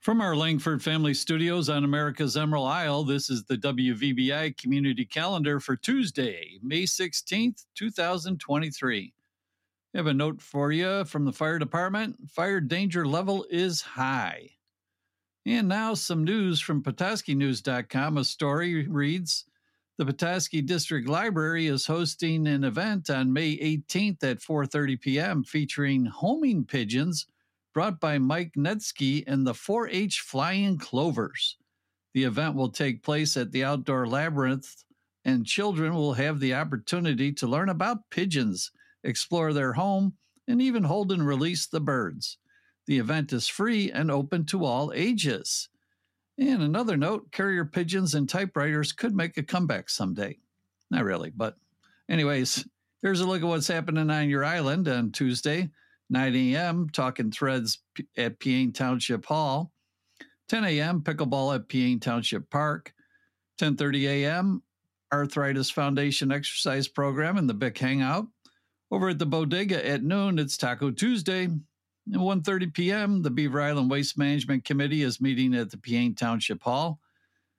From our Langford Family Studios on America's Emerald Isle, this is the WVBI Community Calendar for Tuesday, May 16th, 2023. I have a note for you from the fire department. Fire danger level is high. And now some news from PetoskeyNews.com. A story reads The Petoskey District Library is hosting an event on May 18th at 4:30 p.m. featuring homing pigeons brought by Mike Netsky and the 4 H Flying Clovers. The event will take place at the Outdoor Labyrinth, and children will have the opportunity to learn about pigeons, explore their home, and even hold and release the birds. The event is free and open to all ages. And another note carrier pigeons and typewriters could make a comeback someday. Not really, but, anyways, here's a look at what's happening on your island on Tuesday. 9 a.m. Talking Threads at Peaine Township Hall. 10 a.m. Pickleball at Peaine Township Park. 10:30 a.m. Arthritis Foundation exercise program in the Bick Hangout. Over at the Bodega at noon, it's Taco Tuesday. At 1:30 p.m., the Beaver Island Waste Management Committee is meeting at the Peaine Township Hall.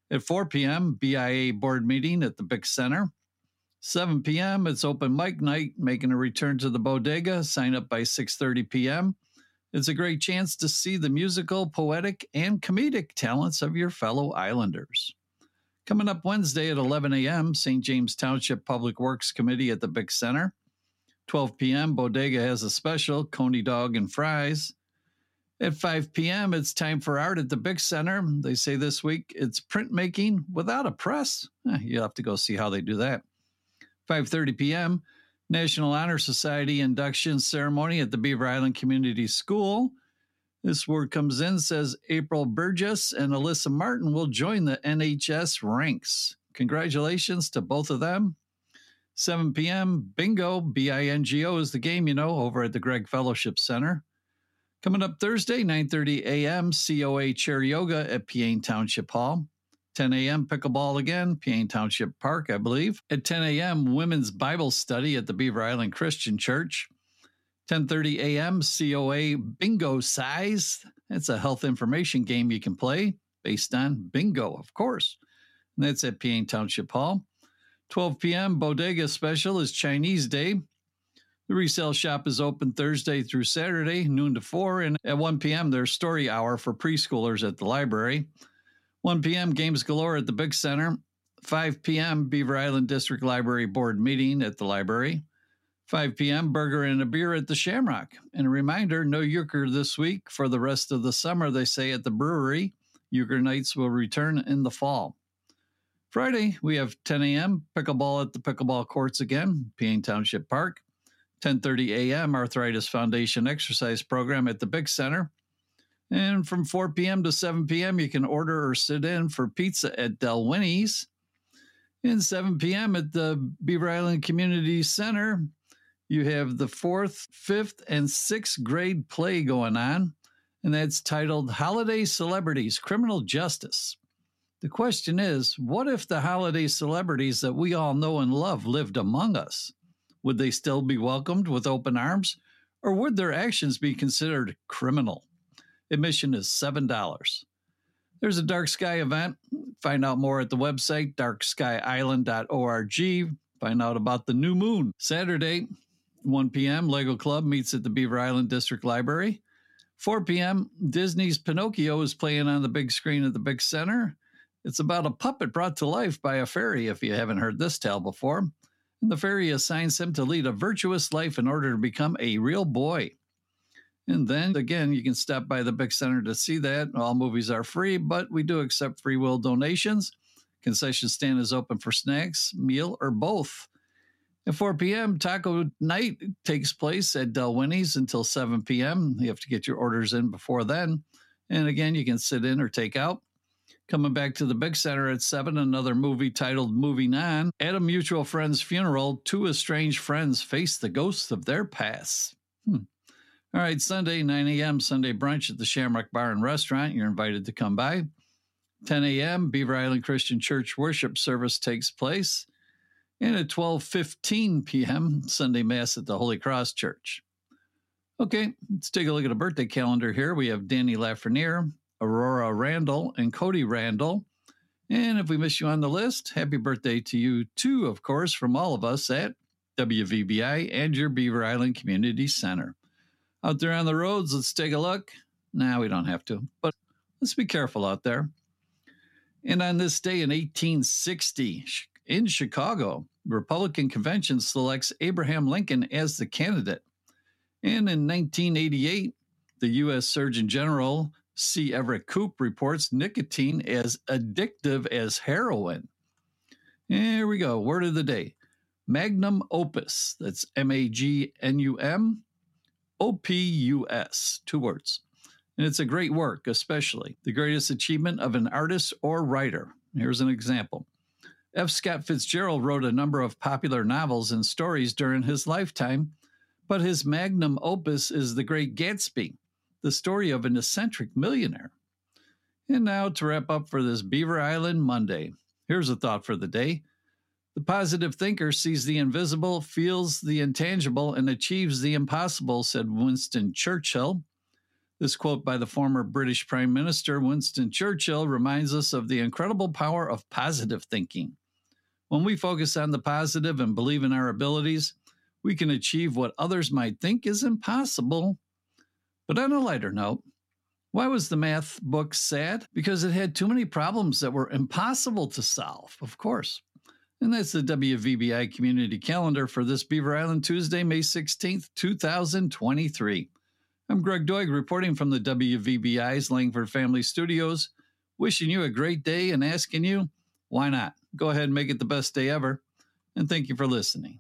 At 4 p.m., BIA board meeting at the Bick Center. 7 p.m. It's open mic night, making a return to the bodega. Sign up by 6:30 p.m. It's a great chance to see the musical, poetic, and comedic talents of your fellow islanders. Coming up Wednesday at 11 a.m., St. James Township Public Works Committee at the Bick Center. 12 p.m., Bodega has a special, Coney Dog and Fries. At 5 p.m., it's time for art at the Bick Center. They say this week it's printmaking without a press. Eh, you'll have to go see how they do that. 5:30 p.m. National Honor Society induction ceremony at the Beaver Island Community School. This word comes in says April Burgess and Alyssa Martin will join the NHS ranks. Congratulations to both of them. 7 p.m. Bingo, B I N G O is the game, you know, over at the Greg Fellowship Center. Coming up Thursday, 9:30 a.m. COA Chair Yoga at Peaine Township Hall. 10 a.m. pickleball again, Peaine Township Park, I believe. At 10 a.m., women's Bible study at the Beaver Island Christian Church. 10:30 a.m. COA Bingocize. It's a health information game you can play based on bingo, of course. And that's at Peaine Township Hall. 12 p.m. Bodega special is Chinese Day. The resale shop is open Thursday through Saturday, noon to 4, and at 1 p.m. there's story hour for preschoolers at the library. 1 p.m. Games Galore at the Bick Center. 5 p.m. Beaver Island District Library Board meeting at the library. 5 p.m. Burger and a beer at the Shamrock. And a reminder no euchre this week for the rest of the summer, they say at the brewery. Euchre nights will return in the fall. Friday, we have 10 a.m. pickleball at the pickleball courts again, Peaine Township Park. 10:30 a.m. Arthritis Foundation exercise program at the Bick Center. And from 4 p.m. to 7 p.m., you can order or sit in for pizza at Dalwhinnie's. And 7 p.m. at the Beaver Island Community Center, you have the fourth, fifth, and sixth grade play going on, and that's titled Holiday Celebrities Criminal Justice. The question is what if the holiday celebrities that we all know and love lived among us? Would they still be welcomed with open arms, or would their actions be considered criminal? Admission is $7. There's a dark sky event. Find out more at the website darkskyisland.org. Find out about the new moon. Saturday, 1 p.m., Lego Club meets at the Beaver Island District Library. 4 p.m., Disney's Pinocchio is playing on the big screen at the Bick Center. It's about a puppet brought to life by a fairy, if you haven't heard this tale before. And the fairy assigns him to lead a virtuous life in order to become a real boy. And then again, you can stop by the Bick Center to see that. All movies are free, but we do accept free will donations. Concession stand is open for snacks, meal, or both. At 4 p.m., taco night takes place at Dalwhinnie's until 7 p.m. You have to get your orders in before then. And again, you can sit in or take out. Coming back to the Bick Center at 7, another movie titled Moving On. At a mutual friend's funeral, two estranged friends face the ghosts of their past. Hmm. All right, Sunday, 9 a.m., Sunday brunch at the Shamrock Bar and Restaurant. You're invited to come by. 10 a.m., Beaver Island Christian Church worship service takes place. And at 12:15 p.m., Sunday Mass at the Holy Cross Church. Okay, let's take a look at a birthday calendar here. We have Danny Lafreniere, Aurora Randall and Cody Randall. And if we miss you on the list, happy birthday to you too, of course, from all of us at WVBI and your Beaver Island Community Center. Out there on the roads, let's take a look. Now we don't have to, but let's be careful out there. And on this day in 1860, in Chicago, Republican convention selects Abraham Lincoln as the candidate. And in 1988, the U.S. Surgeon General C. Everett Koop reports nicotine as addictive as heroin. Here we go. Word of the day magnum opus. That's M A G N U M O P U S. Two words. And it's a great work, especially the greatest achievement of an artist or writer. Here's an example F. Scott Fitzgerald wrote a number of popular novels and stories during his lifetime, but his magnum opus is The Great Gatsby, the story of an eccentric millionaire. And now to wrap up for this Beaver Island Monday, here's a thought for the day. The positive thinker sees the invisible, feels the intangible, and achieves the impossible, said Winston Churchill. This quote by the former British Prime Minister Winston Churchill reminds us of the incredible power of positive thinking. When we focus on the positive and believe in our abilities, we can achieve what others might think is impossible. But on a lighter note, why was the math book sad? Because it had too many problems that were impossible to solve, of course. And that's the WVBI community calendar for this Beaver Island Tuesday, May 16th, 2023. I'm Greg Doig reporting from the WVBI's Langford Family Studios, wishing you a great day and asking you, why not? Go ahead and make it the best day ever. And thank you for listening.